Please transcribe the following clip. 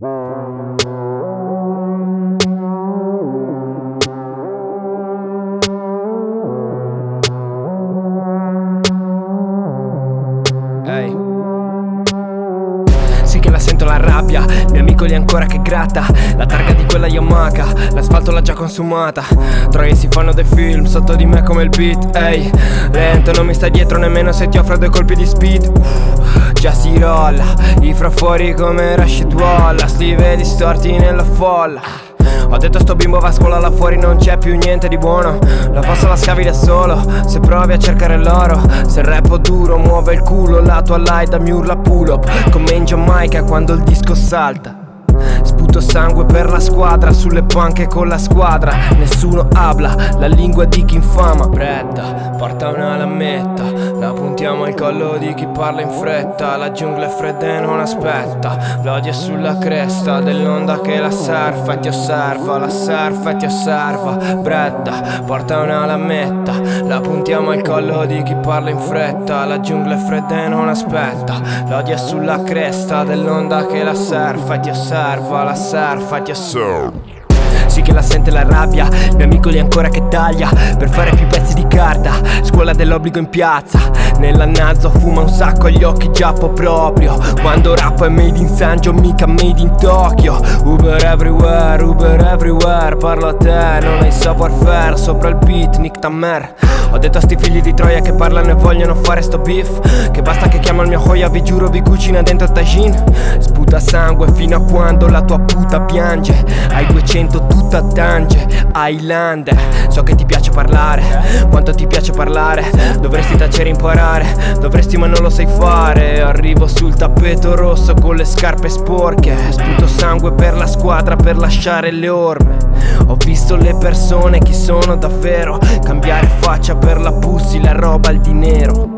Sì che la sento la rabbia Mio amico lì ancora che gratta. La targa di quella Yamaha L'asfalto l'ha già consumata. Troie si fanno dei film Sotto di me come il beat Ehi. Lento non mi stai dietro nemmeno se ti offro due colpi di speed Già si rolla I fuori come Rashid Wallace Li vedi storti nella folla. Ho detto sto bimbo va a scuola là fuori non c'è più niente di buono. La fossa la scavi da solo Se provi a cercare l'oro. Se il rap duro muove il culo La tua light mi urla pull up. Come in Giamaica quando il disco salta Sputo sangue per la squadra Sulle panche con la squadra. Nessuno habla La lingua di chi infama. Pretta Porta una lametta La puntiamo al collo di chi parla in fretta. La giungla è fredda e non aspetta L'odio è sulla cresta Dell'onda che la surfa e ti osserva La surfa e ti osserva. Bredda Porta una lametta La puntiamo al collo di chi parla in fretta. La giungla è fredda e non aspetta L'odio è sulla cresta Dell'onda che la surfa e ti osserva La surfa e ti osserva sì che la sente la rabbia, mio amico lì ancora che taglia Per fare più pezzi di carta, scuola dell'obbligo in piazza. Nella naso fuma un sacco agli occhi giappo proprio. Quando rappo è made in Sanjo, mica made in Tokyo. Uber everywhere, Uber everywhere Parlo a te, non hai savoir faire. Sopra il beat, Nick Tammer. Ho detto a sti figli di Troia che parlano e vogliono fare sto beef. Che basta che chiamo il mio Hoya, vi giuro vi cucina dentro il tagine. Sputa sangue fino a quando la tua puta piange. Hai 200 tutti tutta tange Highlander So che ti piace parlare Quanto ti piace parlare. Dovresti tacere e imparare Dovresti ma non lo sai fare. Arrivo sul tappeto rosso con le scarpe sporche. Sputo sangue per la squadra per lasciare le orme. Ho visto le persone chi sono davvero. Cambiare faccia per la pussy, la roba al dinero